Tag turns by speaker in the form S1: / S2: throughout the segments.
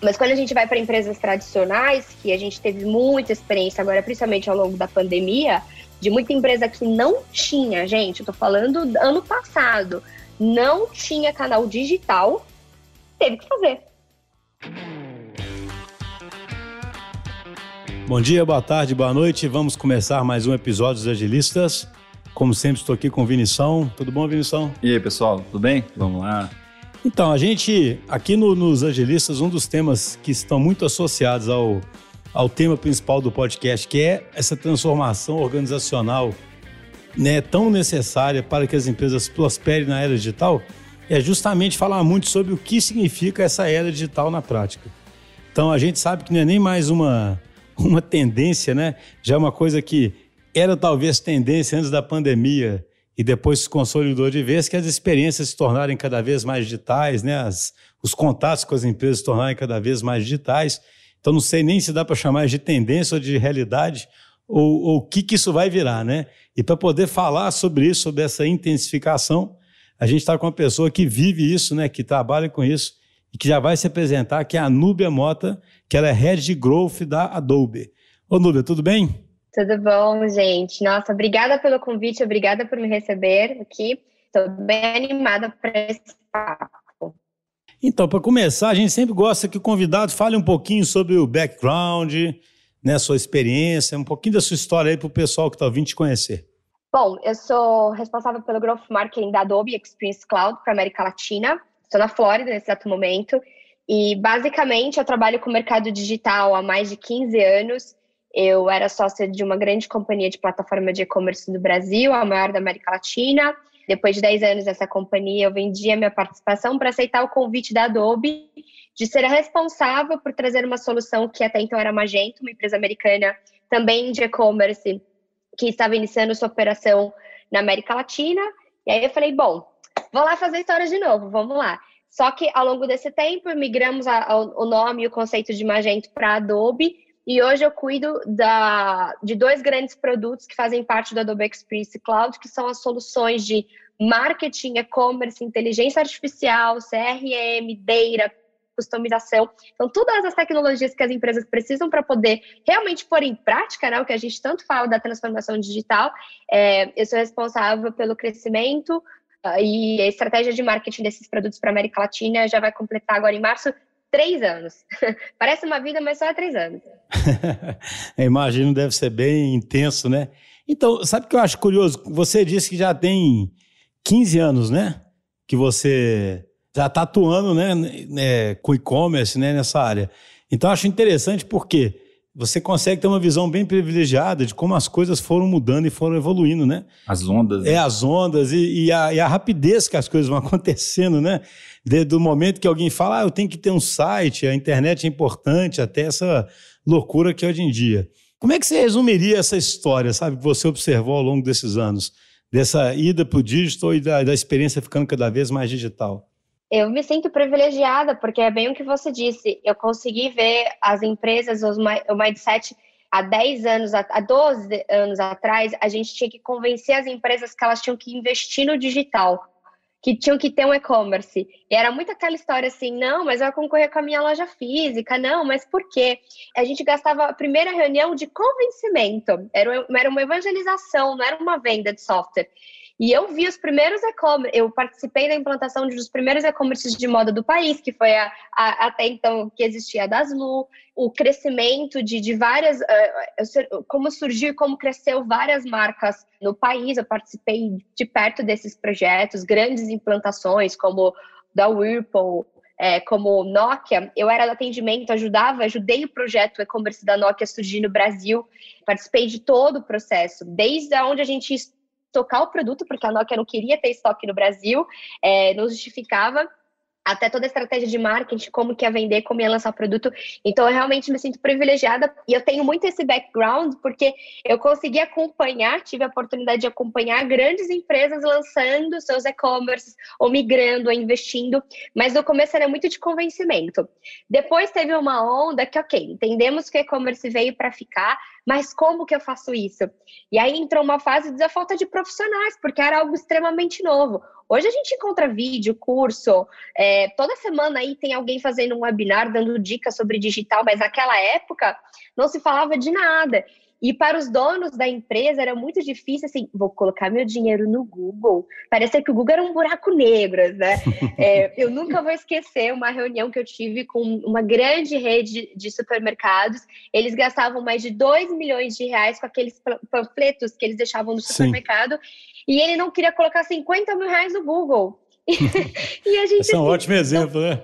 S1: Mas quando a gente vai para empresas tradicionais, que a gente teve muita experiência agora, principalmente ao longo da pandemia, de muita empresa que não tinha, gente, eu tô falando ano passado, não tinha canal digital, teve que fazer.
S2: Bom dia, boa tarde, boa noite. Vamos começar mais um episódio dos Agilistas. Como sempre, estou aqui com o Vinição. Tudo bom, Vinição?
S3: E aí, pessoal, tudo bem? Vamos lá.
S2: Então, a gente, aqui no, nos Agilistas, um dos temas que estão muito associados ao, ao tema principal do podcast, que é essa transformação organizacional né, tão necessária para que as empresas prosperem na era digital, é justamente falar muito sobre o que significa essa era digital na prática. Então, a gente sabe que não é nem mais uma, uma tendência, né? Já é uma coisa que era talvez tendência antes da pandemia, e depois se consolidou de vez que as experiências se tornarem cada vez mais digitais, né? As, os contatos com as empresas se tornarem cada vez mais digitais. Então não sei nem se dá para chamar de tendência ou de realidade ou o que, que isso vai virar, né? E para poder falar sobre isso, sobre essa intensificação, a gente está com uma pessoa que vive isso, né? Que trabalha com isso e que já vai se apresentar, que é a Núbia Mota, que ela é Head de Growth da Adobe. Ô Núbia, tudo bem?
S1: Tudo bom, gente? Nossa, obrigada pelo convite, obrigada por me receber aqui. Estou bem animada para esse papo.
S2: Então, para começar, a gente sempre gosta que o convidado fale um pouquinho sobre o background, né, sua experiência, um pouquinho da sua história aí para o pessoal que está vindo te conhecer.
S1: Bom, eu sou responsável pelo Growth Marketing da Adobe Experience Cloud para América Latina. Estou na Flórida nesse exato momento. E, basicamente, eu trabalho com o mercado digital há mais de 15 anos eu era sócia de uma grande companhia de plataforma de e-commerce do Brasil, a maior da América Latina. Depois de 10 anos nessa companhia, eu vendi a minha participação para aceitar o convite da Adobe de ser a responsável por trazer uma solução que até então era Magento, uma empresa americana também de e-commerce, que estava iniciando sua operação na América Latina. E aí eu falei, bom, vou lá fazer história de novo, vamos lá. Só que ao longo desse tempo, migramos a, a, o nome e o conceito de Magento para Adobe e hoje eu cuido da, de dois grandes produtos que fazem parte do Adobe Experience Cloud, que são as soluções de marketing, e-commerce, inteligência artificial, CRM, data, customização. Então, todas as tecnologias que as empresas precisam para poder realmente pôr em prática né, o que a gente tanto fala da transformação digital. É, eu sou responsável pelo crescimento uh, e a estratégia de marketing desses produtos para a América Latina já vai completar agora em março três anos. Parece uma vida, mas só há três anos.
S2: Imagino, deve ser bem intenso, né? Então, sabe o que eu acho curioso? Você disse que já tem 15 anos, né? Que você já está atuando né, né, com e-commerce né, nessa área. Então, eu acho interessante porque você consegue ter uma visão bem privilegiada de como as coisas foram mudando e foram evoluindo, né?
S3: As ondas.
S2: É, né? as ondas e, e, a, e, a, rapidez que as coisas vão acontecendo, né? Desde o momento que alguém fala, ah, eu tenho que ter um site, a internet é importante, até essa loucura que é hoje em dia. Como é que você resumiria essa história, sabe, que você observou ao longo desses anos? Dessa ida para o digital e da, da experiência ficando cada vez mais digital?
S1: Eu me sinto privilegiada, porque é bem o que você disse. Eu consegui ver as empresas, os, o mindset há 10 anos, há 12 anos atrás, a gente tinha que convencer as empresas que elas tinham que investir no digital, que tinham que ter um e-commerce. E era muito aquela história assim, não, mas vou concorrer com a minha loja física, não, mas por quê? A gente gastava a primeira reunião de convencimento, era uma evangelização, não era uma venda de software. E eu vi os primeiros e-commerce, eu participei da implantação de dos primeiros e-commerces de moda do país, que foi a, a, até então que existia a Daslu, o crescimento de, de várias, uh, como surgiu como cresceu várias marcas no país. Eu participei de perto desses projetos, grandes implantações como da Whirlpool, é, como Nokia, eu era do atendimento, ajudava, ajudei o projeto e-commerce da Nokia surgir no Brasil, participei de todo o processo, desde onde a gente tocar o produto, porque a Nokia não queria ter estoque no Brasil, é, não justificava até toda a estratégia de marketing, como que ia vender, como ia lançar o produto. Então, eu realmente me sinto privilegiada e eu tenho muito esse background, porque eu consegui acompanhar, tive a oportunidade de acompanhar grandes empresas lançando seus e-commerces, ou migrando, ou investindo, mas no começo era muito de convencimento. Depois teve uma onda que, ok, entendemos que o e-commerce veio para ficar, mas como que eu faço isso? E aí entrou uma fase da falta de profissionais, porque era algo extremamente novo. Hoje a gente encontra vídeo, curso, é, toda semana aí tem alguém fazendo um webinar dando dicas sobre digital, mas naquela época não se falava de nada. E para os donos da empresa era muito difícil, assim, vou colocar meu dinheiro no Google. Parecia que o Google era um buraco negro, né? É, eu nunca vou esquecer uma reunião que eu tive com uma grande rede de supermercados. Eles gastavam mais de 2 milhões de reais com aqueles panfletos que eles deixavam no supermercado. Sim. E ele não queria colocar 50 mil reais no Google.
S2: E a gente, Esse é um assim, ótimo exemplo, né?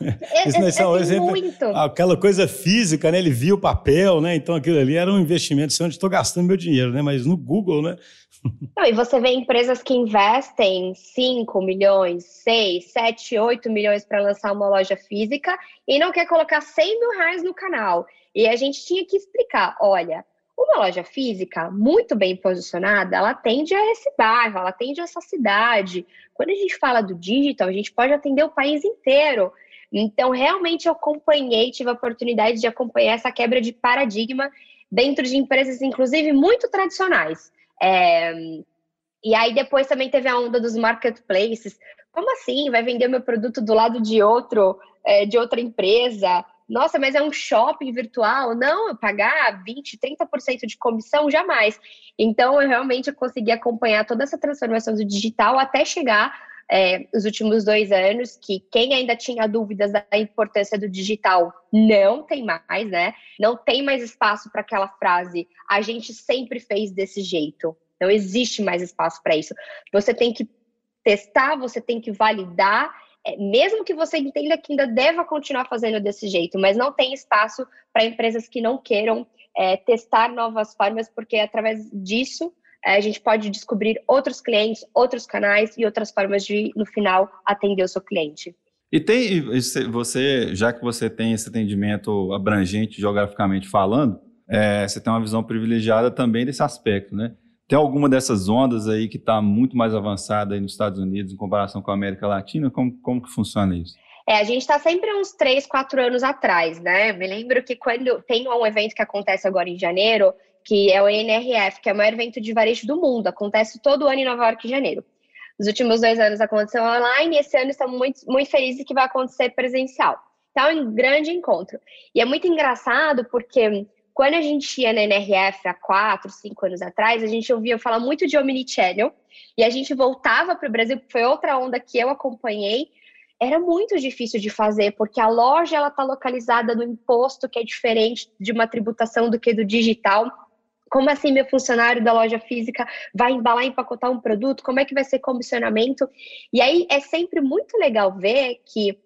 S1: É, Isso, é, é, um exemplo, muito.
S2: Aquela coisa física, né? Ele viu o papel, né? Então aquilo ali era um investimento, assim, onde estou gastando meu dinheiro, né? Mas no Google, né?
S1: Não, e você vê empresas que investem 5 milhões, 6, 7, 8 milhões para lançar uma loja física e não quer colocar 100 mil reais no canal. E a gente tinha que explicar, olha, uma loja física muito bem posicionada, ela atende a esse bairro, ela atende a essa cidade. Quando a gente fala do digital, a gente pode atender o país inteiro. Então, realmente, eu acompanhei, tive a oportunidade de acompanhar essa quebra de paradigma dentro de empresas, inclusive, muito tradicionais. É... E aí, depois também teve a onda dos marketplaces. Como assim? Vai vender meu produto do lado de outro, é, de outra empresa? Nossa, mas é um shopping virtual? Não, eu pagar 20, 30% de comissão, jamais. Então, eu realmente consegui acompanhar toda essa transformação do digital até chegar é, os últimos dois anos, que quem ainda tinha dúvidas da importância do digital não tem mais, né? Não tem mais espaço para aquela frase, a gente sempre fez desse jeito. Não existe mais espaço para isso. Você tem que testar, você tem que validar mesmo que você entenda que ainda deva continuar fazendo desse jeito, mas não tem espaço para empresas que não queiram é, testar novas formas, porque através disso é, a gente pode descobrir outros clientes, outros canais e outras formas de, no final, atender o seu cliente.
S3: E tem, você, já que você tem esse atendimento abrangente geograficamente falando, é, você tem uma visão privilegiada também desse aspecto, né? Tem alguma dessas ondas aí que está muito mais avançada aí nos Estados Unidos em comparação com a América Latina? Como, como que funciona isso?
S1: É, a gente está sempre uns três, quatro anos atrás, né? Me lembro que quando tem um evento que acontece agora em janeiro, que é o NRF, que é o maior evento de varejo do mundo, acontece todo ano em Nova York, em janeiro. Os últimos dois anos aconteceu online e esse ano estamos muito, muito felizes que vai acontecer presencial. Então, é um grande encontro. E é muito engraçado porque quando a gente ia na NRF há quatro, cinco anos atrás, a gente ouvia falar muito de omnichannel e a gente voltava para o Brasil, foi outra onda que eu acompanhei. Era muito difícil de fazer, porque a loja ela está localizada no imposto que é diferente de uma tributação do que do digital. Como assim meu funcionário da loja física vai embalar e empacotar um produto? Como é que vai ser comissionamento? E aí é sempre muito legal ver que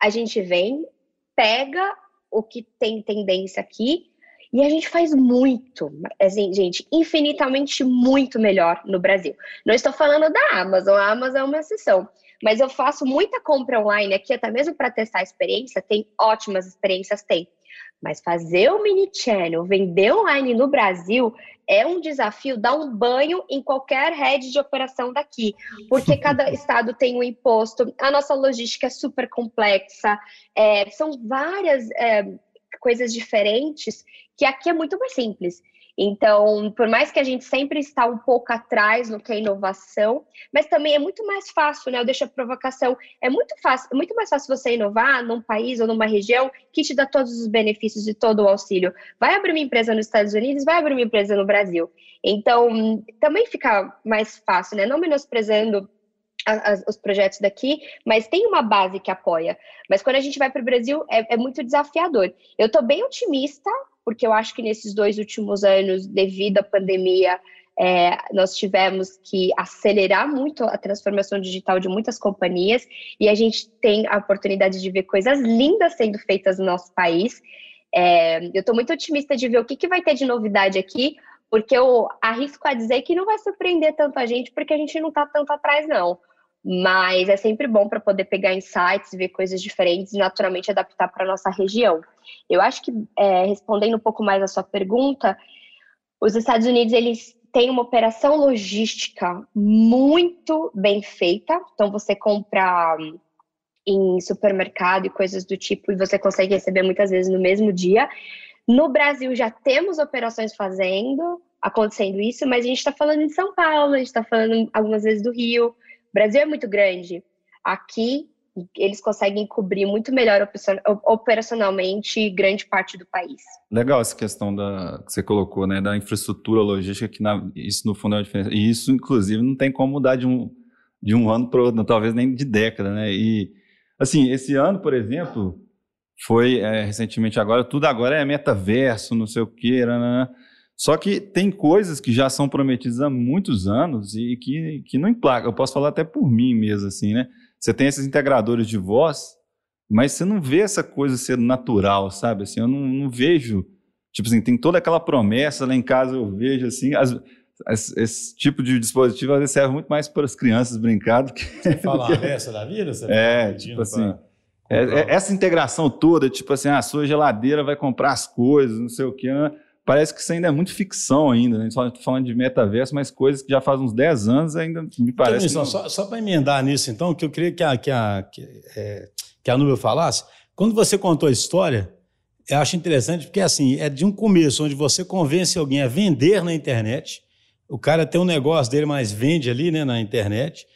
S1: a gente vem, pega o que tem tendência aqui e a gente faz muito, assim, gente, infinitamente muito melhor no Brasil. Não estou falando da Amazon, a Amazon é uma exceção. Mas eu faço muita compra online aqui, até mesmo para testar a experiência. Tem ótimas experiências, tem. Mas fazer o mini channel, vender online no Brasil, é um desafio dar um banho em qualquer rede de operação daqui, porque cada estado tem um imposto, a nossa logística é super complexa, é, são várias é, coisas diferentes que aqui é muito mais simples. Então, por mais que a gente sempre está um pouco atrás no que é inovação, mas também é muito mais fácil, né? Eu deixo a provocação. É muito fácil, é muito mais fácil você inovar num país ou numa região que te dá todos os benefícios e todo o auxílio. Vai abrir uma empresa nos Estados Unidos, vai abrir uma empresa no Brasil. Então, também fica mais fácil, né? Não menosprezando os projetos daqui, mas tem uma base que apoia. Mas quando a gente vai para o Brasil, é, é, muito desafiador. Eu estou bem otimista, porque eu acho que nesses dois últimos anos, devido à pandemia, é, nós tivemos que acelerar muito a transformação digital de muitas companhias e a gente tem a oportunidade de ver coisas lindas sendo feitas no nosso país. É, eu estou muito otimista de ver o que, que vai ter de novidade aqui, porque eu arrisco a dizer que não vai surpreender tanto a gente, porque a gente não está tanto atrás, não mas é sempre bom para poder pegar insights, ver coisas diferentes e naturalmente adaptar para a nossa região. Eu acho que, é, respondendo um pouco mais a sua pergunta, os Estados Unidos, eles têm uma operação logística muito bem feita, então você compra em supermercado e coisas do tipo e você consegue receber muitas vezes no mesmo dia. No Brasil já temos operações fazendo, acontecendo isso, mas a gente está falando de São Paulo, a gente está falando algumas vezes do Rio, Brasil é muito grande. Aqui eles conseguem cobrir muito melhor operacionalmente grande parte do país.
S3: Legal essa questão da que você colocou, né, da infraestrutura logística que na, isso no fundo é uma diferença. E isso inclusive não tem como mudar de um de um ano para outro, talvez nem de década, né? E assim, esse ano, por exemplo, foi é, recentemente agora, tudo agora é metaverso, não sei o que, né, né? Só que tem coisas que já são prometidas há muitos anos e que, que não emplacam. Eu posso falar até por mim mesmo, assim, né? Você tem esses integradores de voz, mas você não vê essa coisa ser natural, sabe? Assim, eu não, não vejo. Tipo assim, tem toda aquela promessa lá em casa, eu vejo assim. As, as, esse tipo de dispositivo às vezes serve muito mais para as crianças brincar do que.
S2: Você fala a peça da vida? Você
S3: é, tipo assim. É, é, essa integração toda, tipo assim, a sua geladeira vai comprar as coisas, não sei o que, né? Parece que isso ainda é muito ficção ainda, né? Só falando de metaverso, mas coisas que já faz uns 10 anos ainda me parece.
S2: Então, Só, só para emendar nisso, então, que eu queria que a, que a, que, é, que a Nubia falasse, quando você contou a história, eu acho interessante porque assim, é de um começo onde você convence alguém a vender na internet, o cara tem um negócio dele, mas vende ali né, na internet,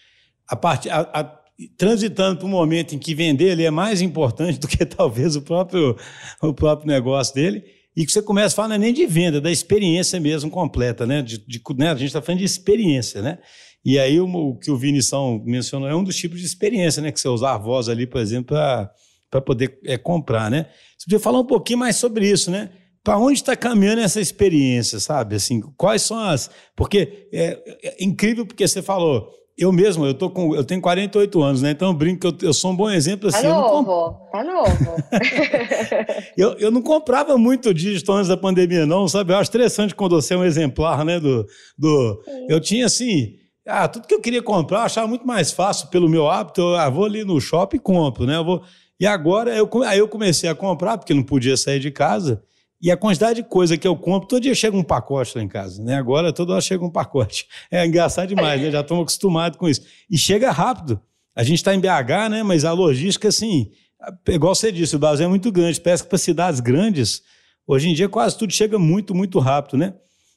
S2: a parte, a, a, transitando para um momento em que vender ele é mais importante do que talvez o próprio, o próprio negócio dele e que você começa a falar não é nem de venda, da experiência mesmo completa, né? De, de né? A gente está falando de experiência, né? E aí o, o, que o Vinição mencionou é um dos tipos de experiência, né? Que você usar a voz ali, por exemplo, para poder é, comprar, né? Você podia falar um pouquinho mais sobre isso, né? Para onde está caminhando essa experiência, sabe? Assim, quais são as. Porque é, é incrível porque você falou eu mesmo, eu, tô com, eu tenho 48 anos, né? Então eu brinco que eu, eu sou um bom exemplo
S1: tá
S2: assim.
S1: Tá novo, comp... tá novo.
S2: eu, eu não comprava muito dígito antes da pandemia, não, sabe? Eu acho interessante quando você é um exemplar, né? Do, do... Eu tinha assim. Ah, tudo que eu queria comprar, eu achava muito mais fácil pelo meu hábito. Eu ah, vou ali no shopping e compro, né? Eu vou... E agora eu, aí eu comecei a comprar, porque não podia sair de casa. E a quantidade de coisa que eu compro, todo dia chega um pacote lá em casa, né? Agora toda hora chega um pacote. É engraçado demais, né? Já estamos acostumados com isso. E chega rápido. A gente está em BH, né? Mas a logística, assim, igual você disse, o Brasil é muito grande. Parece que para cidades grandes, hoje em dia quase tudo chega muito, muito rápido, né?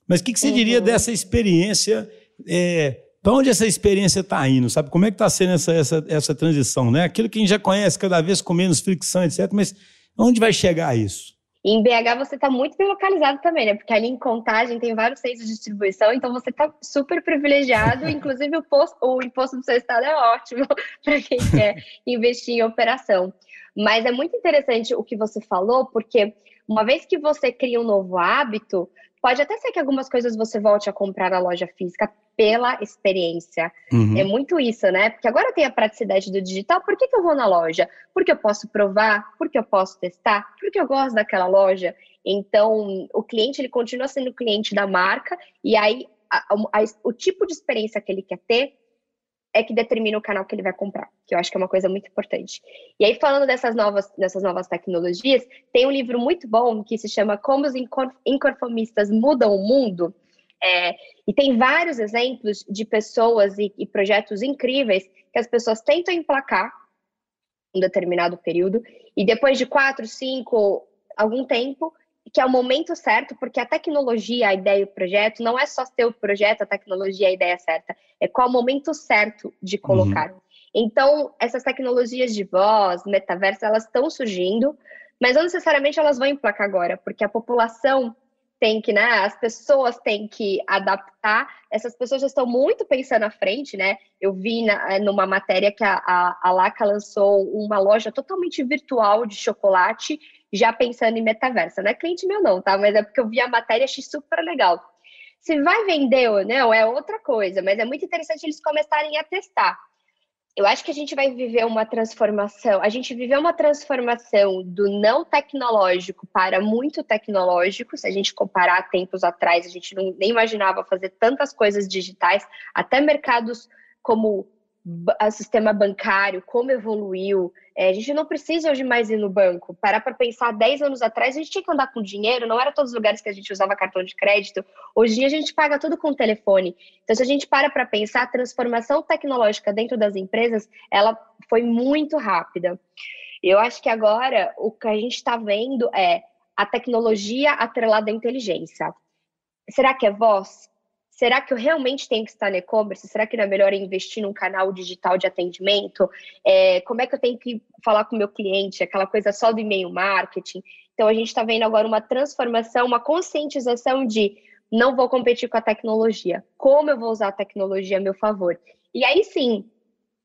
S2: Mas o que, que você uhum. diria dessa experiência? É, para onde essa experiência está indo, sabe? Como é que está sendo essa, essa, essa transição, né? Aquilo que a gente já conhece cada vez com menos fricção, etc. Mas onde vai chegar isso?
S1: E em BH você está muito bem localizado também, né? Porque ali em Contagem tem vários centros de distribuição, então você está super privilegiado. Inclusive o, posto, o imposto do seu estado é ótimo para quem quer investir em operação. Mas é muito interessante o que você falou, porque uma vez que você cria um novo hábito, pode até ser que algumas coisas você volte a comprar na loja física pela experiência. Uhum. É muito isso, né? Porque agora tem a praticidade do digital, por que, que eu vou na loja? Porque eu posso provar, porque eu posso testar, porque eu gosto daquela loja. Então, o cliente ele continua sendo cliente da marca, e aí a, a, o tipo de experiência que ele quer ter é que determina o canal que ele vai comprar, que eu acho que é uma coisa muito importante. E aí, falando dessas novas, dessas novas tecnologias, tem um livro muito bom que se chama Como os Inconformistas Mudam o Mundo, é, e tem vários exemplos de pessoas e, e projetos incríveis que as pessoas tentam emplacar um determinado período, e depois de quatro, cinco, algum tempo, que é o momento certo, porque a tecnologia, a ideia e o projeto, não é só ter o projeto, a tecnologia, a ideia certa, é qual o momento certo de colocar. Uhum. Então, essas tecnologias de voz, metaverso, elas estão surgindo, mas não necessariamente elas vão emplacar agora, porque a população tem que, né, as pessoas têm que adaptar, essas pessoas já estão muito pensando à frente, né, eu vi na, numa matéria que a, a, a Laca lançou uma loja totalmente virtual de chocolate, já pensando em metaverso, não é cliente meu não, tá, mas é porque eu vi a matéria e achei super legal. Se vai vender ou não é outra coisa, mas é muito interessante eles começarem a testar eu acho que a gente vai viver uma transformação. A gente viveu uma transformação do não tecnológico para muito tecnológico. Se a gente comparar tempos atrás, a gente não, nem imaginava fazer tantas coisas digitais, até mercados como o sistema bancário, como evoluiu. É, a gente não precisa hoje mais ir no banco. Parar para pensar, 10 anos atrás, a gente tinha que andar com dinheiro, não era todos os lugares que a gente usava cartão de crédito. Hoje em dia, a gente paga tudo com o telefone. Então, se a gente para para pensar, a transformação tecnológica dentro das empresas, ela foi muito rápida. Eu acho que agora, o que a gente está vendo é a tecnologia atrelada à inteligência. Será que é voz? Será que eu realmente tenho que estar no e-commerce? Será que não é melhor investir num canal digital de atendimento? É, como é que eu tenho que falar com o meu cliente? Aquela coisa só do e-mail marketing. Então, a gente está vendo agora uma transformação, uma conscientização de não vou competir com a tecnologia. Como eu vou usar a tecnologia a meu favor? E aí sim,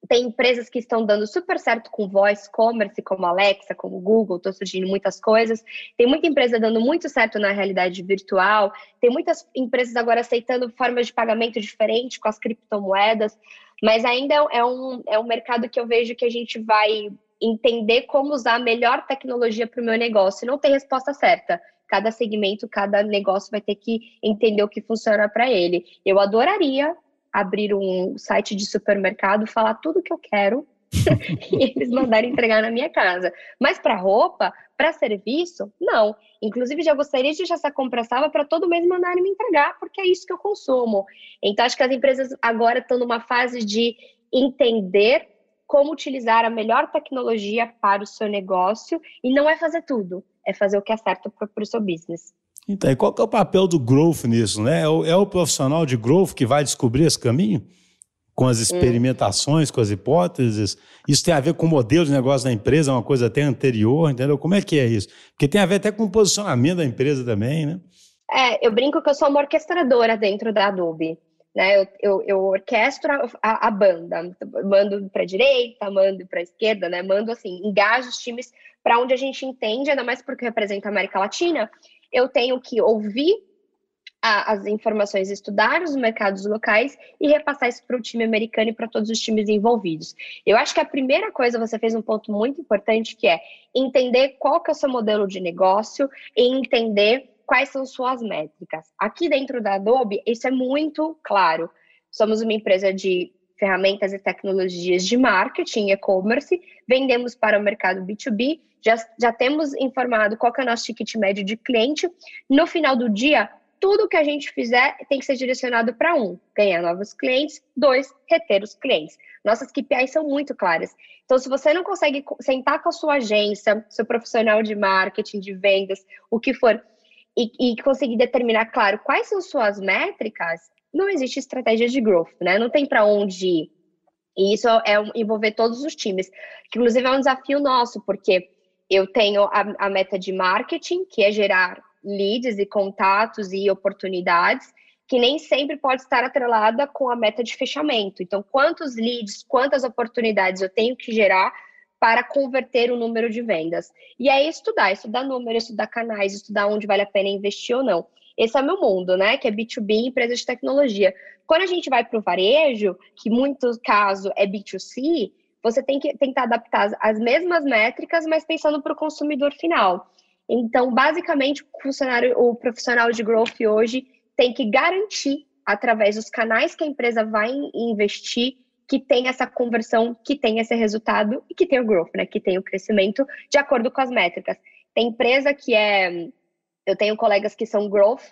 S1: tem empresas que estão dando super certo com voice commerce, como Alexa, como Google, estão surgindo muitas coisas. Tem muita empresa dando muito certo na realidade virtual. Tem muitas empresas agora aceitando formas de pagamento diferentes com as criptomoedas. Mas ainda é um, é um mercado que eu vejo que a gente vai entender como usar a melhor tecnologia para o meu negócio. Não tem resposta certa. Cada segmento, cada negócio vai ter que entender o que funciona para ele. Eu adoraria abrir um site de supermercado, falar tudo que eu quero e eles mandarem entregar na minha casa. Mas para roupa, para serviço, não. Inclusive, já gostaria de deixar essa compra salva para todo mês mandarem me entregar, porque é isso que eu consumo. Então, acho que as empresas agora estão numa fase de entender como utilizar a melhor tecnologia para o seu negócio e não é fazer tudo, é fazer o que é certo para o seu business.
S2: Então, e qual é o papel do growth nisso? Né? É, o, é o profissional de growth que vai descobrir esse caminho? Com as experimentações, hum. com as hipóteses? Isso tem a ver com o modelo de negócio da empresa, uma coisa até anterior, entendeu? Como é que é isso? Porque tem a ver até com o posicionamento da empresa também, né?
S1: É, eu brinco que eu sou uma orquestradora dentro da Adobe. Né? Eu, eu, eu orquestro a, a banda, mando para a direita, mando para a esquerda, né? mando assim, engajo os times para onde a gente entende, ainda mais porque representa a América Latina, eu tenho que ouvir a, as informações, estudar os mercados locais e repassar isso para o time americano e para todos os times envolvidos. Eu acho que a primeira coisa, você fez um ponto muito importante, que é entender qual que é o seu modelo de negócio e entender quais são suas métricas. Aqui dentro da Adobe, isso é muito claro. Somos uma empresa de ferramentas e tecnologias de marketing, e-commerce, vendemos para o mercado B2B, já, já temos informado qual é o nosso ticket médio de cliente. No final do dia, tudo que a gente fizer tem que ser direcionado para um, ganhar novos clientes, dois, reter os clientes. Nossas KPIs são muito claras. Então, se você não consegue sentar com a sua agência, seu profissional de marketing, de vendas, o que for, e, e conseguir determinar, claro, quais são suas métricas, não existe estratégia de growth, né? Não tem para onde ir. E isso é envolver todos os times, que inclusive é um desafio nosso, porque eu tenho a, a meta de marketing, que é gerar leads e contatos e oportunidades, que nem sempre pode estar atrelada com a meta de fechamento. Então, quantos leads, quantas oportunidades eu tenho que gerar para converter o número de vendas? E aí estudar, estudar números, estudar canais, estudar onde vale a pena investir ou não. Esse é o meu mundo, né? Que é B2B, empresa de tecnologia. Quando a gente vai para o varejo, que muito caso é B2C, você tem que tentar adaptar as mesmas métricas, mas pensando para o consumidor final. Então, basicamente, o funcionário, o profissional de growth hoje tem que garantir, através dos canais que a empresa vai investir, que tem essa conversão, que tem esse resultado e que tem o growth, né? Que tem o crescimento de acordo com as métricas. Tem empresa que é eu tenho colegas que são growth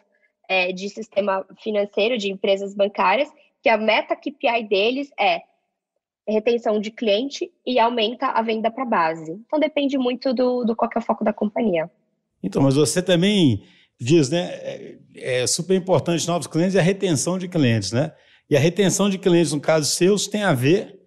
S1: é, de sistema financeiro, de empresas bancárias, que a meta KPI deles é retenção de cliente e aumenta a venda para base. Então depende muito do, do qual é o foco da companhia.
S2: Então, mas você também diz, né? É, é super importante novos clientes e a retenção de clientes, né? E a retenção de clientes, no caso seus, tem a ver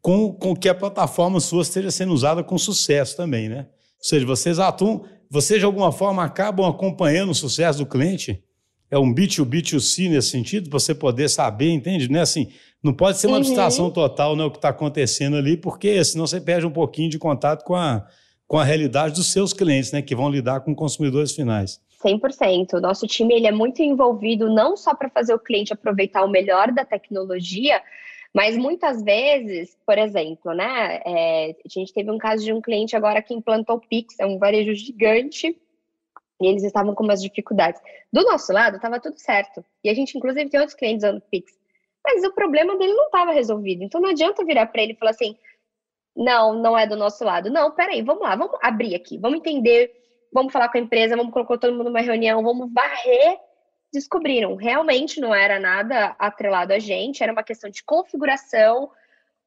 S2: com, com que a plataforma sua esteja sendo usada com sucesso também, né? Ou seja, vocês atuam vocês, de alguma forma, acabam acompanhando o sucesso do cliente? É um B2B, B2C nesse sentido, para você poder saber, entende? Não é assim, não pode ser uma uhum. abstração total né, o que está acontecendo ali, porque senão você perde um pouquinho de contato com a, com a realidade dos seus clientes, né, que vão lidar com consumidores finais.
S1: 100%. O nosso time ele é muito envolvido não só para fazer o cliente aproveitar o melhor da tecnologia, mas muitas vezes, por exemplo, né, é, a gente teve um caso de um cliente agora que implantou Pix, é um varejo gigante, e eles estavam com umas dificuldades. Do nosso lado, estava tudo certo. E a gente, inclusive, tem outros clientes usando Pix. Mas o problema dele não estava resolvido. Então não adianta virar para ele e falar assim: não, não é do nosso lado. Não, peraí, vamos lá, vamos abrir aqui, vamos entender, vamos falar com a empresa, vamos colocar todo mundo numa reunião, vamos varrer descobriram. Realmente não era nada atrelado a gente, era uma questão de configuração.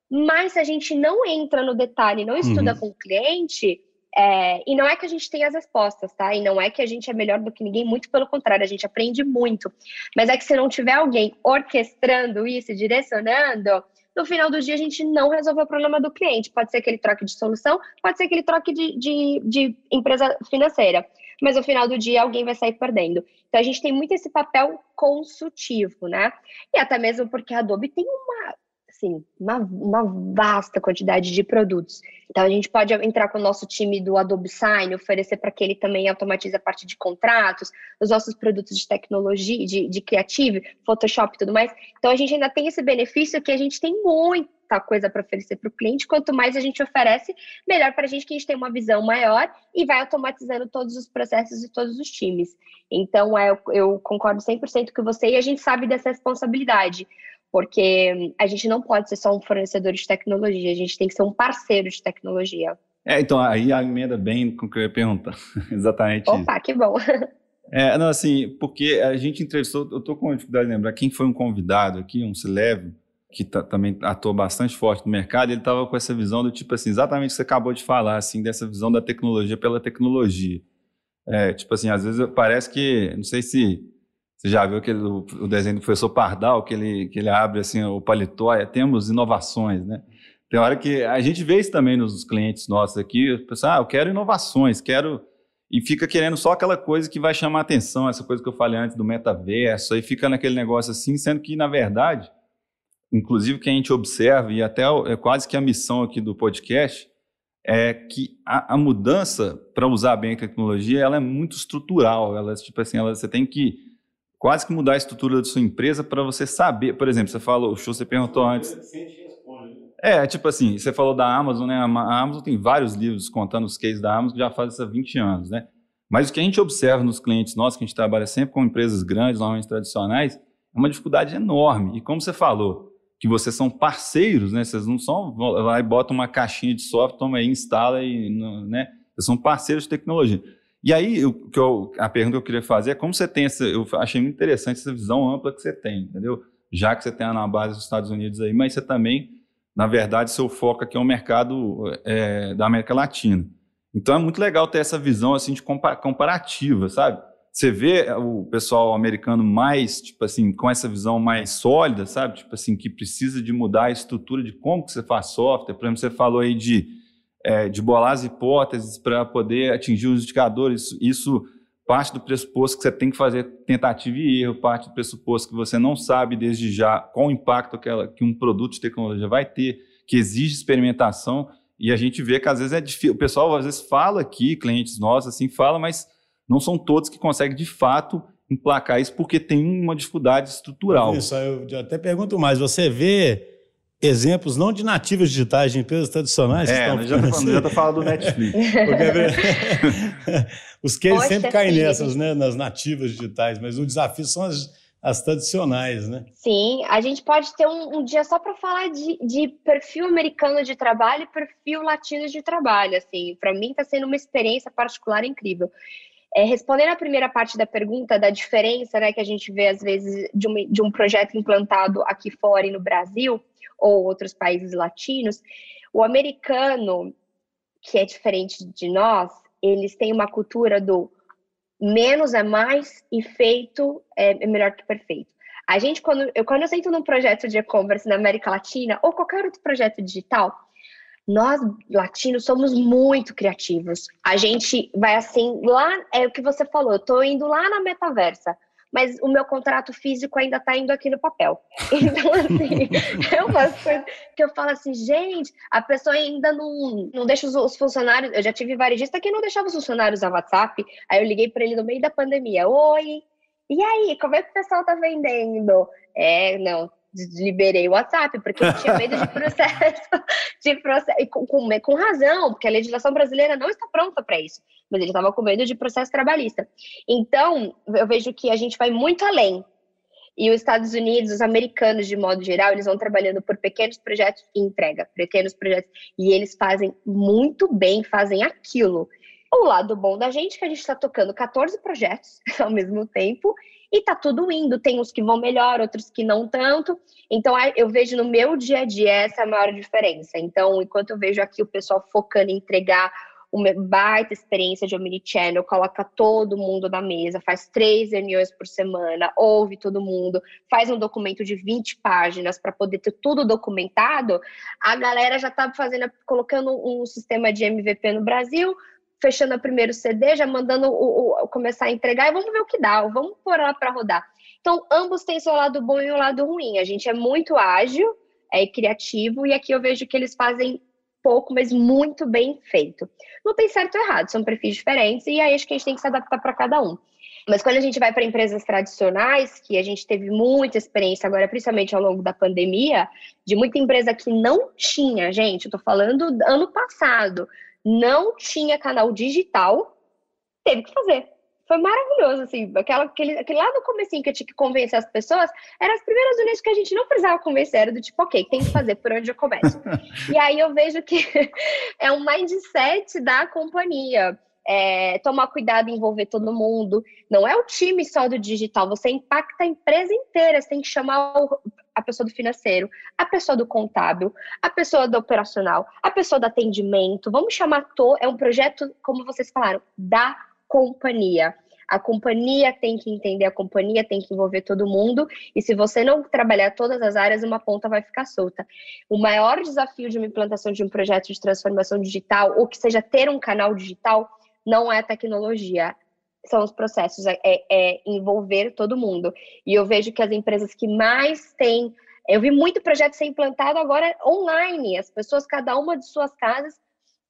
S1: Mas se a gente não entra no detalhe, não estuda uhum. com o cliente, É, e não é que a gente tem as respostas, tá? E não é que a gente é melhor do que ninguém, muito pelo contrário, a gente aprende muito. Mas é que se não tiver alguém orquestrando isso, direcionando, no final do dia a gente não resolveu o problema do cliente. Pode ser que ele troque de solução, pode ser que ele troque de, de, de empresa financeira. Mas no final do dia alguém vai sair perdendo. Então a gente tem muito esse papel consultivo, né? E até mesmo porque a Adobe tem uma assim, uma, uma vasta quantidade de produtos. Então, a gente pode entrar com o nosso time do Adobe Sign, oferecer para que ele também automatize a parte de contratos, os nossos produtos de tecnologia, de, de Creative, Photoshop e tudo mais. Então, a gente ainda tem esse benefício que a gente tem muita coisa para oferecer para o cliente. Quanto mais a gente oferece, melhor para a gente, que a gente tem uma visão maior e vai automatizando todos os processos e todos os times. Então, é, eu concordo 100% com você e a gente sabe dessa responsabilidade porque a gente não pode ser só um fornecedor de tecnologia, a gente tem que ser um parceiro de tecnologia.
S3: É, então aí a emenda bem com o que eu ia perguntar. Exatamente
S1: Opa,
S3: isso.
S1: que bom.
S3: É, não, assim, porque a gente entrevistou, eu estou com dificuldade de lembrar quem foi um convidado aqui, um Celeve, que tá, também atua bastante forte no mercado, ele estava com essa visão do tipo assim, exatamente o que você acabou de falar, assim, dessa visão da tecnologia pela tecnologia. É, tipo assim, às vezes parece que, não sei se você já viu aquele, o, desenho do professor Pardal, que ele, que ele abre assim o paletó, é, temos inovações, né? Tem hora que a gente vê isso também nos clientes nossos aqui, pessoal, ah, eu quero inovações, quero e fica querendo só aquela coisa que vai chamar atenção, essa coisa que eu falei antes do metaverso, aí fica naquele negócio assim, sendo que na verdade, inclusive que a gente observa e até é quase que a missão aqui do podcast é que a, a mudança para usar bem a tecnologia, ela é muito estrutural, ela tipo assim, ela, você tem que quase que mudar a estrutura da sua empresa para você saber. Por exemplo, você falou, o show você perguntou antes. É, tipo assim, você falou da Amazon, né? A Amazon tem vários livros contando os cases da Amazon que já faz isso há 20 anos, né? Mas o que a gente observa nos clientes nossos, que a gente trabalha sempre com empresas grandes, normalmente tradicionais, é uma dificuldade enorme. E como você falou, que vocês são parceiros, né? Vocês não são lá e botam uma caixinha de software, toma aí, instala e, né? Vocês são parceiros de tecnologia. E aí, eu, que eu, a pergunta que eu queria fazer é como você tem essa. Eu achei muito interessante essa visão ampla que você tem, entendeu? Já que você tem a base dos Estados Unidos aí, mas você também, na verdade, seu foco aqui é o mercado é, da América Latina. Então é muito legal ter essa visão assim de comparativa, sabe? Você vê o pessoal americano mais, tipo assim, com essa visão mais sólida, sabe? Tipo assim, que precisa de mudar a estrutura de como que você faz software. Por exemplo, você falou aí de é, de bolar as hipóteses para poder atingir os indicadores. Isso parte do pressuposto que você tem que fazer tentativa e erro, parte do pressuposto que você não sabe desde já qual o impacto que um produto de tecnologia vai ter, que exige experimentação. E a gente vê que às vezes é difícil. O pessoal às vezes fala aqui, clientes nossos, assim, fala, mas não são todos que conseguem de fato emplacar isso porque tem uma dificuldade estrutural.
S2: Isso, eu até pergunto mais. Você vê exemplos não de nativos digitais, de empresas tradicionais.
S3: É, estão... já está falando, do Netflix.
S2: É os que sempre caem nessas, né, nas nativas digitais, mas o desafio são as, as tradicionais, né?
S1: Sim, a gente pode ter um, um dia só para falar de, de, perfil americano de trabalho e perfil latino de trabalho. Assim, para mim está sendo uma experiência particular incrível. É, respondendo à primeira parte da pergunta, da diferença né, que a gente vê, às vezes, de um, de um projeto implantado aqui fora e no Brasil, ou outros países latinos, o americano, que é diferente de nós, eles têm uma cultura do menos é mais e feito é, melhor que perfeito. A gente, quando eu, quando eu sento num projeto de e-commerce na América Latina ou qualquer outro projeto digital, nós latinos somos muito criativos. A gente vai assim, lá é o que você falou, eu tô indo lá na metaversa mas o meu contrato físico ainda está indo aqui no papel. Então, assim, é uma coisa que eu falo assim, gente, a pessoa ainda não, não deixa os, os funcionários. Eu já tive varejista que não deixava os funcionários a WhatsApp. Aí eu liguei para ele no meio da pandemia: Oi, e aí, como é que o pessoal tá vendendo? É, não, liberei o WhatsApp, porque eu tinha medo de processo, de processo e com, com, com, razão, porque a legislação brasileira não está pronta para isso, mas ele estava com medo de processo trabalhista. Então, eu vejo que a gente vai muito além. E os Estados Unidos, os americanos, de modo geral, eles vão trabalhando por pequenos projetos e entrega, pequenos projetos, e eles fazem muito bem, fazem aquilo. O lado bom da gente é que a gente está tocando 14 projetos ao mesmo tempo e tá tudo indo. Tem uns que vão melhor, outros que não tanto. Então, eu vejo no meu dia a dia essa é maior diferença. Então, enquanto eu vejo aqui o pessoal focando em entregar uma baita experiência de omnichannel, coloca todo mundo na mesa, faz três reuniões por semana, ouve todo mundo, faz um documento de 20 páginas para poder ter tudo documentado, a galera já está fazendo, colocando um sistema de MVP no Brasil, fechando o primeiro CD, já mandando o, o, começar a entregar e vamos ver o que dá, vamos pôr lá para rodar. Então, ambos têm seu lado bom e o lado ruim. A gente é muito ágil, é criativo, e aqui eu vejo que eles fazem pouco, mas muito bem feito. Não tem certo ou errado, são perfis diferentes, e aí acho que a gente tem que se adaptar para cada um. Mas quando a gente vai para empresas tradicionais, que a gente teve muita experiência agora, principalmente ao longo da pandemia, de muita empresa que não tinha, gente, eu tô falando ano passado, não tinha canal digital, teve que fazer. Foi maravilhoso, assim, aquela, aquele, aquele lá no comecinho que eu tinha que convencer as pessoas, eram as primeiras unidades que a gente não precisava convencer, era do tipo, ok, tem que fazer, por onde eu começo? e aí eu vejo que é um mindset da companhia. É, tomar cuidado envolver todo mundo. Não é o time só do digital, você impacta a empresa inteira. Você tem que chamar o, pessoa do financeiro, a pessoa do contábil, a pessoa do operacional, a pessoa do atendimento. Vamos chamar to, é um projeto, como vocês falaram, da companhia. A companhia tem que entender, a companhia tem que envolver todo mundo, e se você não trabalhar todas as áreas, uma ponta vai ficar solta. O maior desafio de uma implantação de um projeto de transformação digital, ou que seja ter um canal digital, não é a tecnologia, são os processos, é, é, envolver todo mundo. E eu vejo que as empresas que mais têm. Eu vi muito projeto ser implantado agora online, as pessoas, cada uma de suas casas,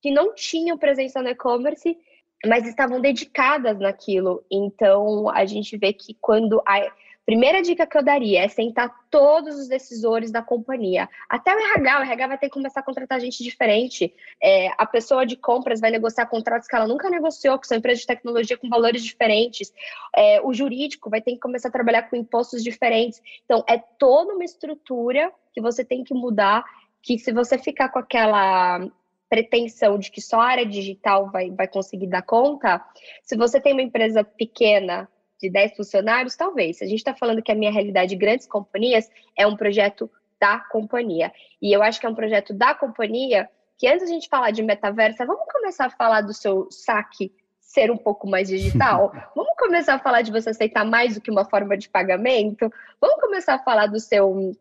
S1: que não tinham presença no e-commerce, mas estavam dedicadas naquilo. Então, a gente vê que quando a, Primeira dica que eu daria é sentar todos os decisores da companhia. Até o RH, o RH vai ter que começar a contratar gente diferente. É, a pessoa de compras vai negociar contratos que ela nunca negociou, que são empresas de tecnologia com valores diferentes. É, o jurídico vai ter que começar a trabalhar com impostos diferentes. Então, é toda uma estrutura que você tem que mudar, que se você ficar com aquela pretensão de que só a área digital vai, vai conseguir dar conta, se você tem uma empresa pequena, de 10 funcionários, talvez. Se a gente está falando que a minha realidade de grandes companhias é um projeto da companhia. E eu acho que é um projeto da companhia que antes a gente falar de metaversa, vamos começar a falar do seu saque ser um pouco mais digital? vamos começar a falar de você aceitar mais do que uma forma de pagamento? Vamos começar a falar do seu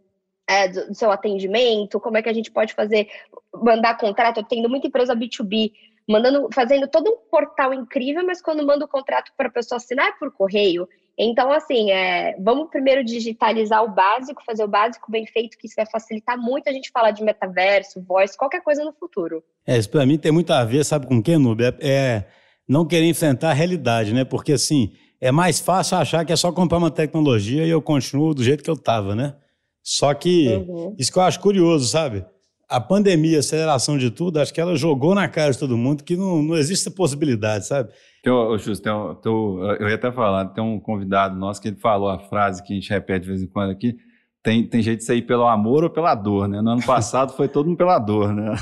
S1: é, do seu atendimento, como é que a gente pode fazer, mandar contrato, eu tendo muita empresa B2B, mandando, fazendo todo um portal incrível, mas quando manda o contrato para a pessoa assinar é por correio. Então, assim, é, vamos primeiro digitalizar o básico, fazer o básico bem feito, que isso vai facilitar muito a gente falar de metaverso, voice, qualquer coisa no futuro.
S2: É, isso para mim tem muito a ver, sabe com o que, Nube? É, é não querer enfrentar a realidade, né? Porque, assim, é mais fácil achar que é só comprar uma tecnologia e eu continuo do jeito que eu estava, né? Só que uhum. isso que eu acho curioso, sabe? A pandemia, a aceleração de tudo, acho que ela jogou na cara de todo mundo que não, não existe possibilidade, sabe?
S3: Oh, Justo, tem, eu ia até falar, tem um convidado nosso que ele falou a frase que a gente repete de vez em quando aqui, tem, tem jeito de sair pelo amor ou pela dor, né? No ano passado foi todo mundo pela dor, né?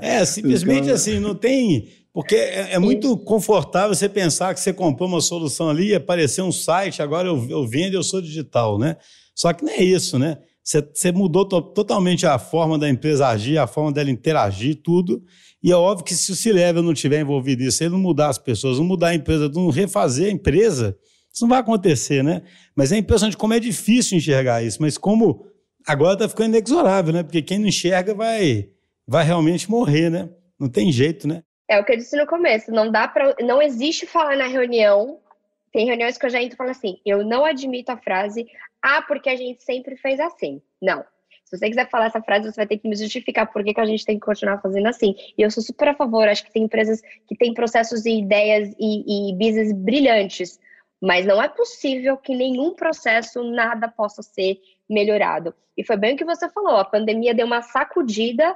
S2: É, simplesmente assim, não tem... Porque é, é, muito confortável você pensar que você comprou uma solução ali e aparecer um site, agora eu, eu vendo eu sou digital, né? Só que não é isso, né? Você, mudou to, totalmente a forma da empresa agir, a forma dela interagir, tudo. E é óbvio que se o C-Level não tiver envolvido nisso, ele não mudar as pessoas, não mudar a empresa, não refazer a empresa, isso não vai acontecer, né? Mas é impressionante como é difícil enxergar isso, mas como agora está ficando inexorável, né? Porque quem não enxerga vai, vai realmente morrer, né? Não tem jeito, né?
S1: É o que eu disse no começo, não dá para, não existe falar na reunião. Tem reuniões que eu já entro e falo assim, eu não admito a frase, ah, porque a gente sempre fez assim. Não. Se você quiser falar essa frase, você vai ter que me justificar por que, que a gente tem que continuar fazendo assim. E eu sou super a favor, acho que tem empresas que têm processos e ideias e, e business brilhantes, mas não é possível que nenhum processo, nada possa ser melhorado. E foi bem o que você falou, a pandemia deu uma sacudida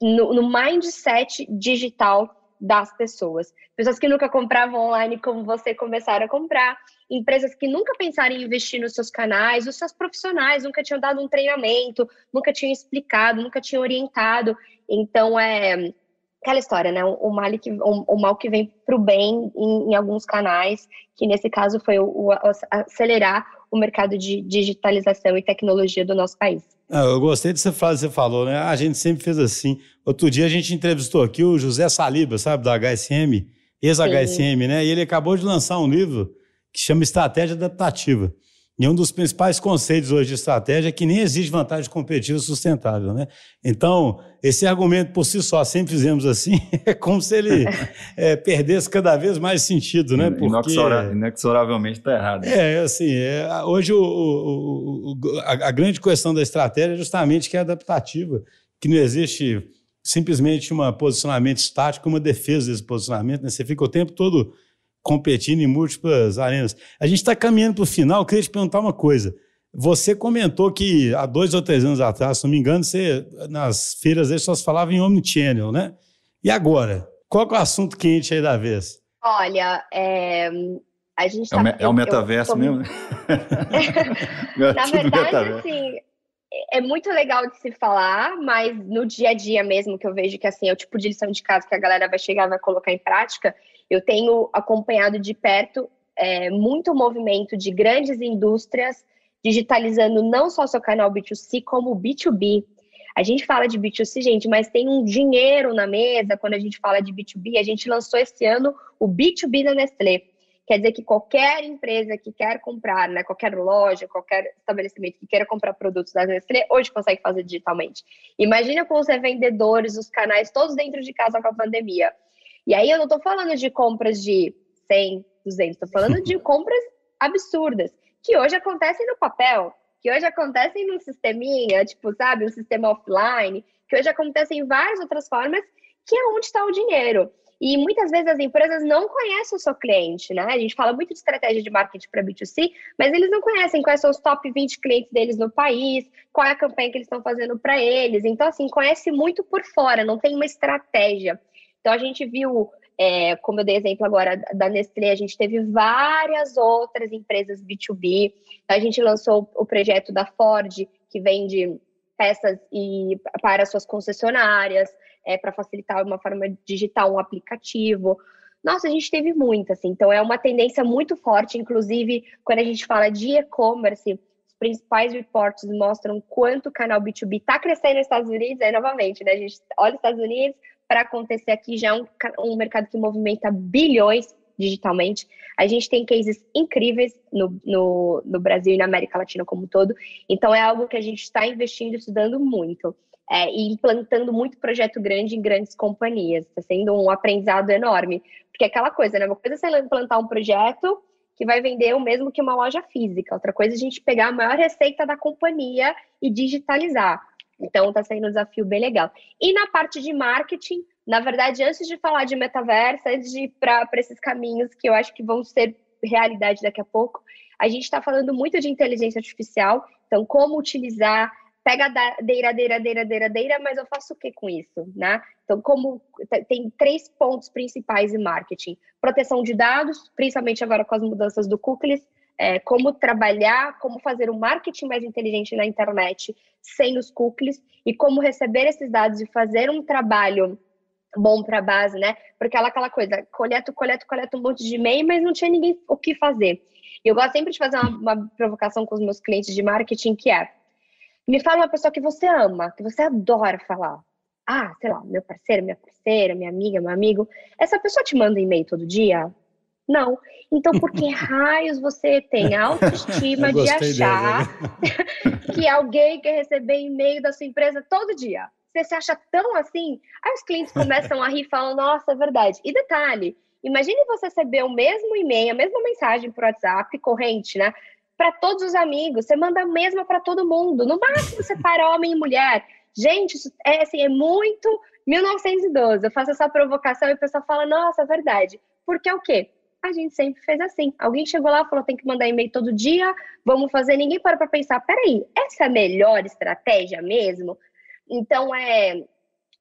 S1: no, no mindset digital das pessoas. Pessoas que nunca compravam online como você começaram a comprar, empresas que nunca pensaram em investir nos seus canais, os seus profissionais nunca tinham dado um treinamento, nunca tinham explicado, nunca tinham orientado. Então, é, aquela história, né? O mal que, o, mal que vem para o bem em, em, alguns canais, que nesse caso foi o, o, acelerar o mercado de digitalização e tecnologia do nosso país.
S2: Ah, eu gostei dessa frase que você falou, né? A gente sempre fez assim. Outro dia a gente entrevistou aqui o José Saliba, sabe, da HSM, ex-HSM, né? E ele acabou de lançar um livro que chama Estratégia Adaptativa. E um dos principais conceitos hoje de estratégia é que nem existe vantagem competitiva sustentável. Né? Então, esse argumento por si só, sempre fizemos assim, é como se ele é, perdesse cada vez mais sentido. Né?
S3: Porque, inexoravelmente está errado.
S2: É, assim, é, hoje o, o, o, a, a, grande questão da estratégia é justamente que é adaptativa, que não existe simplesmente um posicionamento estático, uma defesa desse posicionamento. Né? Você fica o tempo todo competindo em múltiplas arenas. A gente está caminhando para o final, eu queria te perguntar uma coisa. Você comentou que há dois ou três anos atrás, se não me engano, você, nas feiras aí só se falava em Omnichannel, né? E agora? Qual é o assunto quente aí da vez?
S1: Olha, é, a gente
S3: tá, é, o, tá é o metaverso tô... mesmo, né?
S1: Na verdade, assim, é muito legal de se falar, mas no dia a dia mesmo, que eu vejo que assim, é o tipo de lição de casa que a galera vai chegar e vai colocar em prática, eu tenho acompanhado de perto é, muito movimento de grandes indústrias digitalizando não só seu canal B2C, como B2B. A gente fala de B2C, gente, mas tem um dinheiro na mesa quando a gente fala de B2B. A gente lançou esse ano o B2B da Nestlé. Quer dizer que qualquer empresa que quer comprar, né, qualquer loja, qualquer estabelecimento que queira comprar produtos da Nestlé, hoje consegue fazer digitalmente. Imagina com os revendedores, os canais todos dentro de casa com a pandemia. E aí eu não estou falando de compras de 100, 200, estou falando de compras absurdas, que hoje acontecem no papel, que hoje acontecem num sisteminha, tipo, sabe, um sistema offline, que hoje acontecem em várias outras formas, que é onde está o dinheiro. E muitas vezes as empresas não conhecem o seu cliente, né? A gente fala muito de estratégia de marketing para B2C, mas eles não conhecem quais são os top 20 clientes deles no país, qual é a campanha que eles estão fazendo para eles. Então, assim, conhece muito por fora, não tem uma estratégia. Então, a gente viu, é, como eu dei exemplo agora da Nestlé, a gente teve várias outras empresas B2B. Então, a gente lançou o projeto da Ford, que vende peças e, para suas concessionárias, é, para facilitar uma forma digital, um aplicativo. Nossa, a gente teve muito, assim. Então, é uma tendência muito forte, inclusive, quando a gente fala de e-commerce, os principais reportes mostram quanto o canal B2B está crescendo nos Estados Unidos, aí, novamente, né? A gente olha os Estados Unidos, para acontecer aqui já é um, um mercado que movimenta bilhões digitalmente. A gente tem cases incríveis no, no, no, Brasil e na América Latina como um todo. Então, é algo que a gente está investindo, estudando muito. É, e implantando muito projeto grande em grandes companhias. Está sendo um aprendizado enorme. Porque é aquela coisa, né? Uma coisa é você implantar um projeto que vai vender o mesmo que uma loja física. Outra coisa é a gente pegar a maior receita da companhia e digitalizar. Então, está sendo um desafio bem legal. E na parte de marketing, na verdade, antes de falar de metaverso, antes de ir para esses caminhos que eu acho que vão ser realidade daqui a pouco, a gente está falando muito de inteligência artificial. Então, como utilizar pega deira, deira, deira, deira, deira, mas eu faço o que com isso, né? Então, como tem três pontos principais em marketing: proteção de dados, principalmente agora com as mudanças do cookies, é, como trabalhar, como fazer um marketing mais inteligente na internet sem os cookies e como receber esses dados e fazer um trabalho bom para a base, né? Porque ela aquela coisa, coleto, coleto, coleto um monte de e-mail, mas não tinha ninguém o que fazer. E eu gosto sempre de fazer uma, uma provocação com os meus clientes de marketing, que é, me fala uma pessoa que você ama, que você adora falar. Ah, sei lá, meu parceiro, minha parceira, minha amiga, meu amigo. Essa pessoa te manda e-mail todo dia? Não. Então, por que raios você tem a autoestima de achar que alguém quer receber e-mail da sua empresa todo dia? Você se acha tão assim? Aí os clientes começam a rir e falam, nossa, é verdade. E detalhe, imagine você receber o mesmo e-mail, a mesma mensagem por WhatsApp, corrente, né? Para todos os amigos, você manda a mesma para todo mundo. No máximo, você para homem e mulher. Gente, isso é, assim, é muito 1912. Eu faço essa provocação e o pessoal fala, nossa, é verdade. Porque é o quê? A gente sempre fez assim. Alguém chegou lá e falou: tem que mandar e-mail todo dia, vamos fazer. Ninguém para para pensar: peraí, essa é a melhor estratégia mesmo? Então, é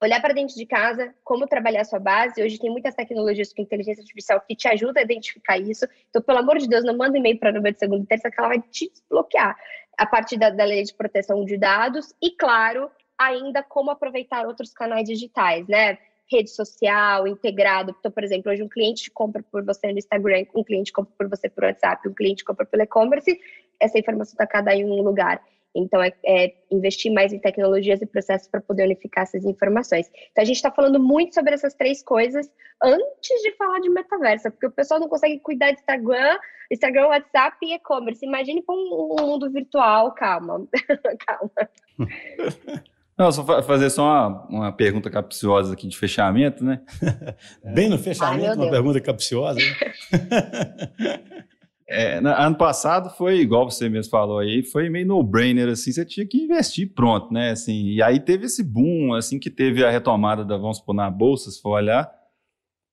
S1: olhar para dentro de casa, como trabalhar a sua base. Hoje tem muitas tecnologias com inteligência artificial que te ajudam a identificar isso. Então, pelo amor de Deus, não manda e-mail para número de segunda e terça, que ela vai te desbloquear a partir da, da lei de proteção de dados. E, claro, ainda como aproveitar outros canais digitais, né? Rede social, integrado. Então, por exemplo, hoje um cliente compra por você no Instagram, um cliente compra por você por WhatsApp, um cliente compra pelo e-commerce, essa informação está cada em um lugar. Então, é, é, investir mais em tecnologias e processos para poder unificar essas informações. Então, a gente está falando muito sobre essas três coisas antes de falar de metaverso, porque o pessoal não consegue cuidar de Instagram, Instagram, WhatsApp e e-commerce. Imagine um, um, mundo virtual, calma. calma.
S3: Não, só fazer só uma, uma, pergunta capciosa aqui de fechamento, né?
S2: Bem no fechamento, Ai, uma pergunta capciosa.
S3: Né? É, ano passado foi, igual você mesmo falou aí, foi meio no-brainer, assim, você tinha que investir pronto, né, assim, e aí teve esse boom, assim, que teve a retomada da, vamos supor, na Bolsa, se for olhar,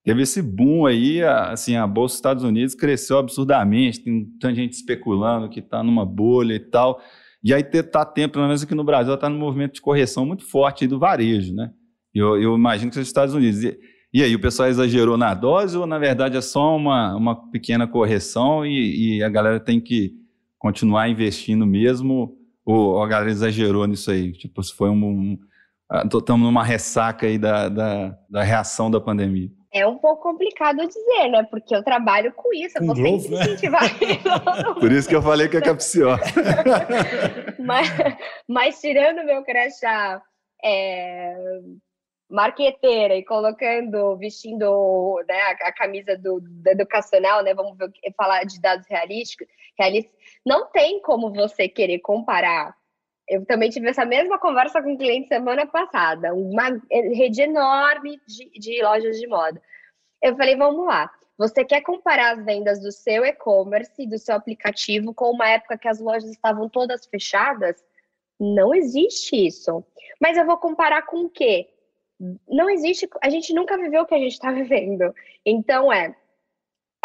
S3: teve esse boom aí, assim, a Bolsa dos Estados Unidos cresceu absurdamente, tem tanta gente especulando que está numa bolha e tal, e aí tá tempo, pelo menos aqui no Brasil, está num movimento de correção muito forte do varejo, né, eu, eu imagino que seja os Estados Unidos, e, e aí, o pessoal exagerou na dose ou, na verdade, é só uma, uma pequena correção e, e a galera tem que continuar investindo mesmo? Ou a galera exagerou nisso aí? Tipo, se foi um. Estamos um, numa ressaca aí da, da, da, reação da pandemia.
S1: É um pouco complicado dizer, né? Porque eu trabalho com isso, eu vou sempre né? incentivar.
S3: Por isso que eu falei que é capciosa.
S1: mas, mas tirando meu crachá é, marqueteira e colocando, vestindo né, a, a, camisa do, do, educacional, né? Vamos ver, falar de dados realísticos, realistas. Não tem como você querer comparar. Eu também tive essa mesma conversa com um cliente semana passada, uma rede enorme de, de lojas de moda. Eu falei, vamos lá. Você quer comparar as vendas do seu e-commerce, do seu aplicativo, com uma época que as lojas estavam todas fechadas? Não existe isso. Mas eu vou comparar com o quê? não existe, a gente nunca viveu o que a gente está vivendo. Então é,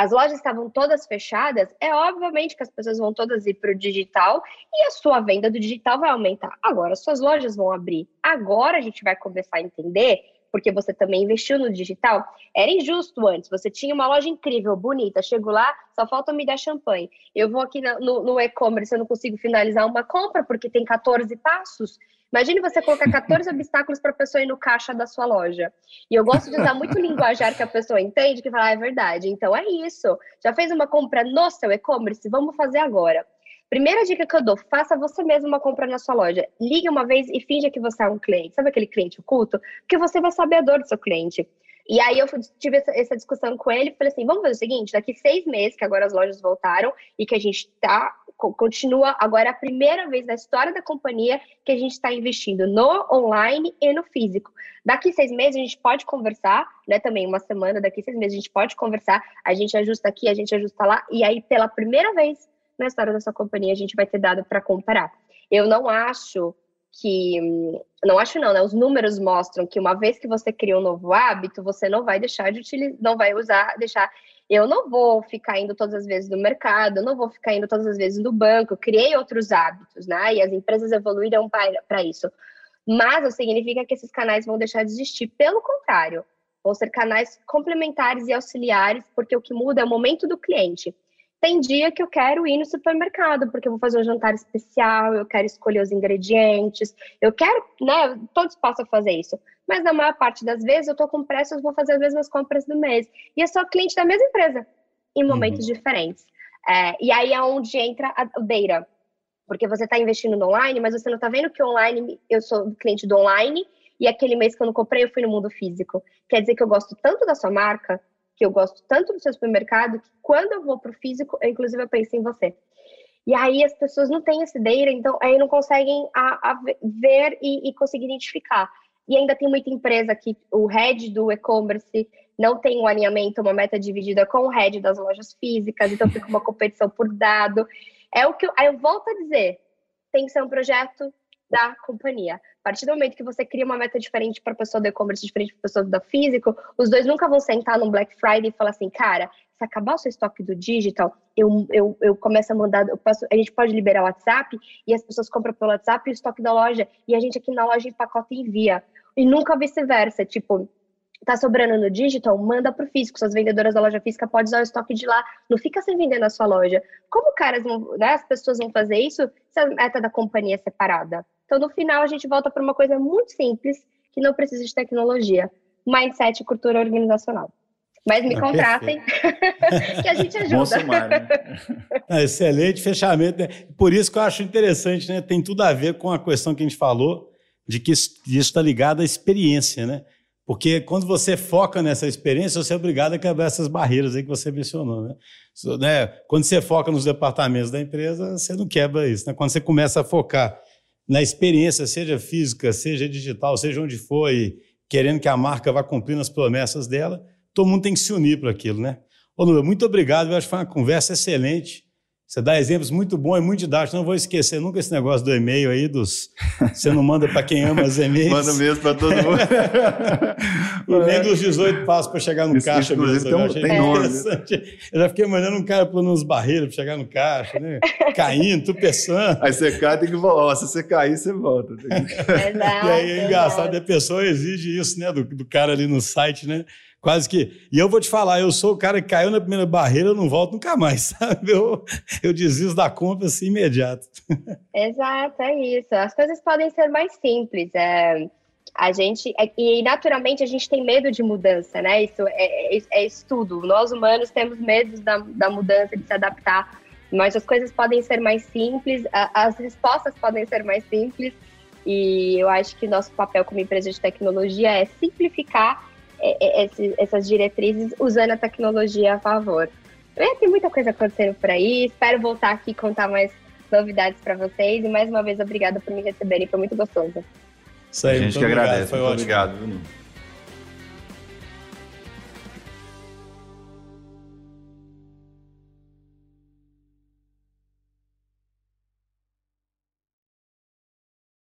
S1: as lojas estavam todas fechadas, é obviamente que as pessoas vão todas ir para o digital e a sua venda do digital vai aumentar. Agora, suas lojas vão abrir. Agora a gente vai começar a entender, porque você também investiu no digital. Era injusto antes. Você tinha uma loja incrível, bonita, chego lá, só falta me dar champanhe. Eu vou aqui no, no e-commerce, eu não consigo finalizar uma compra porque tem 14 passos. Imagine você colocar 14 obstáculos para a pessoa ir no caixa da sua loja. E eu gosto de usar muito linguajar que a pessoa entende, que fala, ah, é verdade. Então é isso. Já fez uma compra no seu e-commerce? Vamos fazer agora. Primeira dica que eu dou, faça você mesmo uma compra na sua loja. Ligue uma vez e finja que você é um cliente. Sabe aquele cliente oculto? Porque você vai saber a dor do seu cliente. E aí eu tive essa, essa discussão com ele, falei assim, vamos fazer o seguinte, daqui seis meses, que agora as lojas voltaram e que a gente tá continua agora a primeira vez na história da companhia que a gente está investindo no online e no físico. Daqui seis meses a gente pode conversar, né? Também uma semana, daqui seis meses a gente pode conversar, a gente ajusta aqui, a gente ajusta lá, e aí pela primeira vez na história da sua companhia a gente vai ter dado para comparar. Eu não acho que não acho não, né? Os números mostram que uma vez que você cria um novo hábito, você não vai deixar de utilizar, não vai usar, deixar eu não vou ficar indo todas as vezes no mercado, eu não vou ficar indo todas as vezes no banco, eu criei outros hábitos, né? E as empresas evoluíram para isso. Mas não significa que esses canais vão deixar de existir. Pelo contrário, vão ser canais complementares e auxiliares, porque o que muda é o momento do cliente. Tem dia que eu quero ir no supermercado, porque eu vou fazer um jantar especial, eu quero escolher os ingredientes, eu quero, né? Todos possam fazer isso mas na maior parte das vezes eu estou com pressa, eu vou fazer as mesmas compras do mês. E eu sou cliente da mesma empresa, em momentos uhum. diferentes. É, e aí é onde entra a, o data. Porque você está investindo no online, mas você não está vendo que online, eu sou cliente do online, e aquele mês que eu não comprei, eu fui no mundo físico. Quer dizer que eu gosto tanto da sua marca, que eu gosto tanto do seu supermercado, que quando eu vou para o físico, eu, inclusive eu penso em você. E aí as pessoas não têm esse data, então aí não conseguem a, a ver e, e conseguir identificar. E ainda tem muita empresa que o head do e-commerce não tem um alinhamento, uma meta dividida com o head das lojas físicas, então fica uma competição por dado. É o que eu, eu volto a dizer, tem que ser um projeto da companhia. A partir do momento que você cria uma meta diferente para a pessoa do e-commerce, diferente para a pessoa do físico, os dois nunca vão sentar no Black Friday e falar assim, cara, se acabar o seu estoque do digital, eu, eu, eu começo a mandar, eu posso, a gente pode liberar o WhatsApp e as pessoas compram pelo WhatsApp e o estoque da loja, e a gente aqui na loja empacota e envia. E nunca vice-versa, tipo, tá sobrando no digital, manda pro físico. Suas vendedoras da loja física podem usar o estoque de lá. Não fica sem vender na sua loja. Como caras né, as pessoas vão fazer isso se a meta da companhia é separada? Então, no final, a gente volta para uma coisa muito simples, que não precisa de tecnologia. mindset e cultura organizacional. Mas me ah, contratem, que a gente ajuda. Bom
S3: né?
S2: ah, excelente fechamento. Né? Por isso que eu acho interessante, né? Tem tudo a ver com a questão que a gente falou, de que isso está ligado à experiência, né? Porque quando você foca nessa experiência, você é obrigado a quebrar essas barreiras aí que você mencionou, né? né? Quando você foca nos departamentos da empresa, você não quebra isso, né? Quando você começa a focar na experiência, seja física, seja digital, seja onde for, e querendo que a marca vá cumprindo as promessas dela, todo mundo tem que se unir para aquilo, né? Ô, Lula, muito obrigado. Eu acho que foi uma conversa excelente. Você dá exemplos muito bons e muito didáticos. Não vou esquecer nunca esse negócio do e-mail aí, dos. Você não manda para quem ama os e-mails.
S3: Manda mesmo para todo mundo.
S2: e nem dos 18 passos para chegar no Isso, caixa mesmo.
S3: Tem, um, tem nome.
S2: Eu já fiquei mandando um cara pulando uns barreiros para chegar no caixa, né? Caindo, tropeçando.
S3: Aí você cai, tem que voltar. Se você cair, você volta. Que...
S1: Exato,
S2: e aí é engraçado, a pessoa exige isso, né? Do, do cara ali no site, né? Quase que. E eu vou te falar, eu sou o cara que caiu na primeira barreira, eu não volto nunca mais, sabe? Eu, eu desisto da compra assim imediato.
S1: Exato, é isso. As coisas podem ser mais simples. É, a gente. É, e naturalmente a gente tem medo de mudança, né? Isso é, é, é estudo. Nós humanos temos medo da, da mudança, de se adaptar. Mas as coisas podem ser mais simples, as respostas podem ser mais simples. E eu acho que nosso papel como empresa de tecnologia é simplificar é, é, essas diretrizes usando a tecnologia a favor. É, tem muita coisa acontecendo por aí. Espero voltar aqui e contar mais novidades para vocês. E mais uma vez, obrigada por me receberem. Foi muito gostoso.
S3: Isso aí, a gente que obrigado. agradece. Foi muito ótimo. obrigado, Bruno.